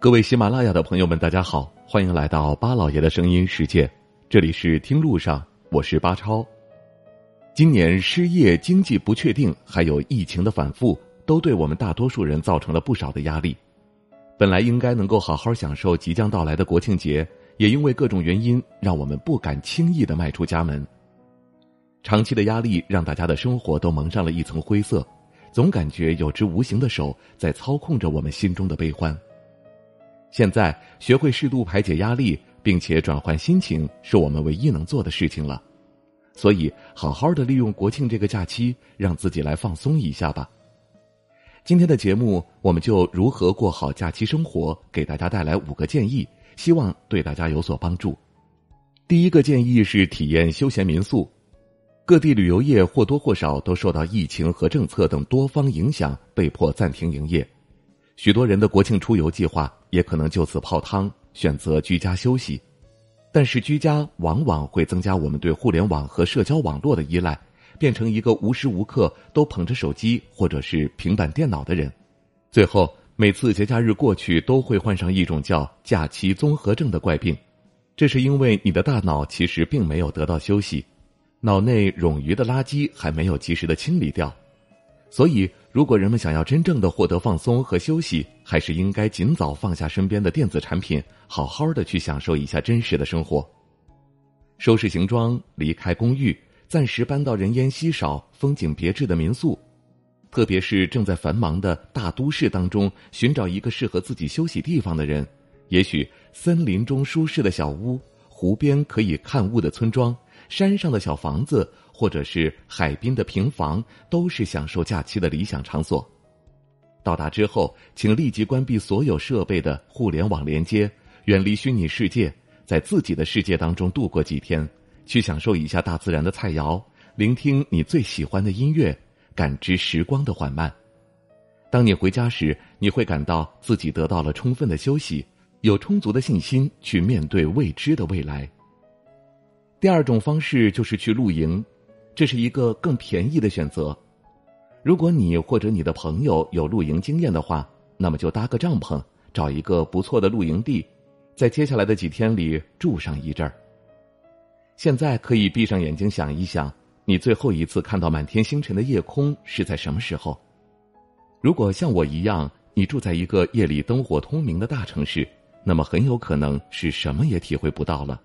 各位喜马拉雅的朋友们，大家好，欢迎来到巴老爷的声音世界。这里是听路上，我是巴超。今年失业、经济不确定，还有疫情的反复，都对我们大多数人造成了不少的压力。本来应该能够好好享受即将到来的国庆节，也因为各种原因，让我们不敢轻易的迈出家门。长期的压力让大家的生活都蒙上了一层灰色，总感觉有只无形的手在操控着我们心中的悲欢。现在学会适度排解压力，并且转换心情，是我们唯一能做的事情了。所以，好好的利用国庆这个假期，让自己来放松一下吧。今天的节目，我们就如何过好假期生活，给大家带来五个建议，希望对大家有所帮助。第一个建议是体验休闲民宿。各地旅游业或多或少都受到疫情和政策等多方影响，被迫暂停营业。许多人的国庆出游计划也可能就此泡汤，选择居家休息。但是居家往往会增加我们对互联网和社交网络的依赖，变成一个无时无刻都捧着手机或者是平板电脑的人。最后，每次节假日过去都会患上一种叫假期综合症的怪病，这是因为你的大脑其实并没有得到休息，脑内冗余的垃圾还没有及时的清理掉。所以，如果人们想要真正的获得放松和休息，还是应该尽早放下身边的电子产品，好好的去享受一下真实的生活。收拾行装，离开公寓，暂时搬到人烟稀少、风景别致的民宿。特别是正在繁忙的大都市当中寻找一个适合自己休息地方的人，也许森林中舒适的小屋，湖边可以看雾的村庄，山上的小房子。或者是海滨的平房，都是享受假期的理想场所。到达之后，请立即关闭所有设备的互联网连接，远离虚拟世界，在自己的世界当中度过几天，去享受一下大自然的菜肴，聆听你最喜欢的音乐，感知时光的缓慢。当你回家时，你会感到自己得到了充分的休息，有充足的信心去面对未知的未来。第二种方式就是去露营。这是一个更便宜的选择。如果你或者你的朋友有露营经验的话，那么就搭个帐篷，找一个不错的露营地，在接下来的几天里住上一阵儿。现在可以闭上眼睛想一想，你最后一次看到满天星辰的夜空是在什么时候？如果像我一样，你住在一个夜里灯火通明的大城市，那么很有可能是什么也体会不到了。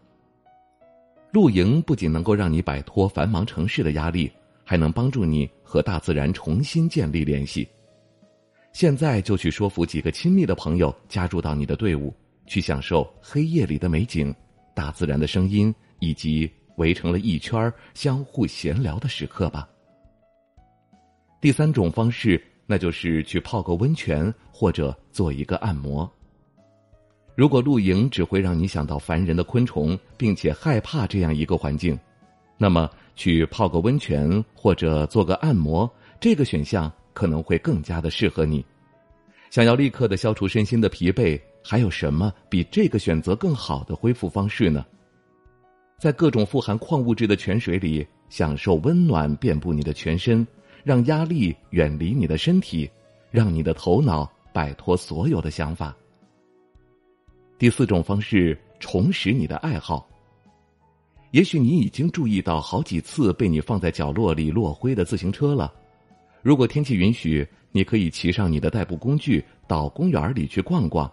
露营不仅能够让你摆脱繁忙城市的压力，还能帮助你和大自然重新建立联系。现在就去说服几个亲密的朋友加入到你的队伍，去享受黑夜里的美景、大自然的声音，以及围成了一圈相互闲聊的时刻吧。第三种方式，那就是去泡个温泉或者做一个按摩。如果露营只会让你想到烦人的昆虫，并且害怕这样一个环境，那么去泡个温泉或者做个按摩，这个选项可能会更加的适合你。想要立刻的消除身心的疲惫，还有什么比这个选择更好的恢复方式呢？在各种富含矿物质的泉水里，享受温暖遍布你的全身，让压力远离你的身体，让你的头脑摆脱所有的想法。第四种方式，重拾你的爱好。也许你已经注意到好几次被你放在角落里落灰的自行车了。如果天气允许，你可以骑上你的代步工具到公园里去逛逛。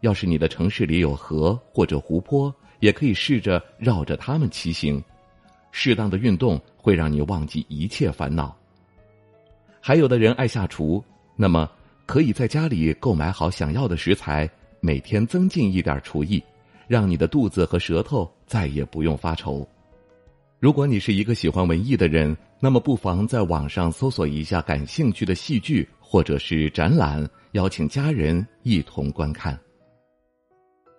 要是你的城市里有河或者湖泊，也可以试着绕着它们骑行。适当的运动会让你忘记一切烦恼。还有的人爱下厨，那么可以在家里购买好想要的食材。每天增进一点厨艺，让你的肚子和舌头再也不用发愁。如果你是一个喜欢文艺的人，那么不妨在网上搜索一下感兴趣的戏剧或者是展览，邀请家人一同观看。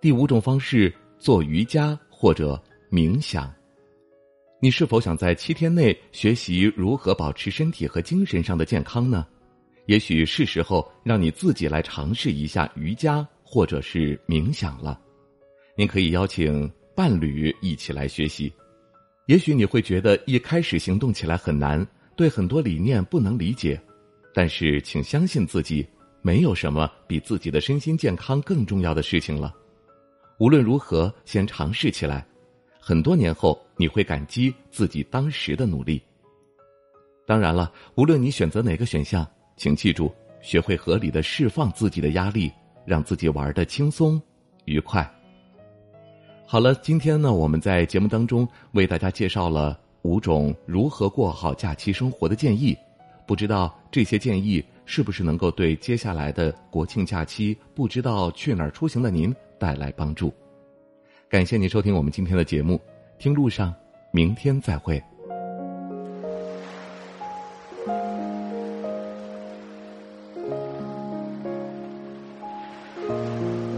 第五种方式，做瑜伽或者冥想。你是否想在七天内学习如何保持身体和精神上的健康呢？也许是时候让你自己来尝试一下瑜伽。或者是冥想了，您可以邀请伴侣一起来学习。也许你会觉得一开始行动起来很难，对很多理念不能理解，但是请相信自己，没有什么比自己的身心健康更重要的事情了。无论如何，先尝试起来，很多年后你会感激自己当时的努力。当然了，无论你选择哪个选项，请记住，学会合理的释放自己的压力，让自己玩的轻松、愉快。好了，今天呢，我们在节目当中为大家介绍了五种如何过好假期生活的建议，不知道这些建议是不是能够对接下来的国庆假期不知道去哪儿出行的您带来帮助？感谢您收听我们今天的节目，听路上，明天再会。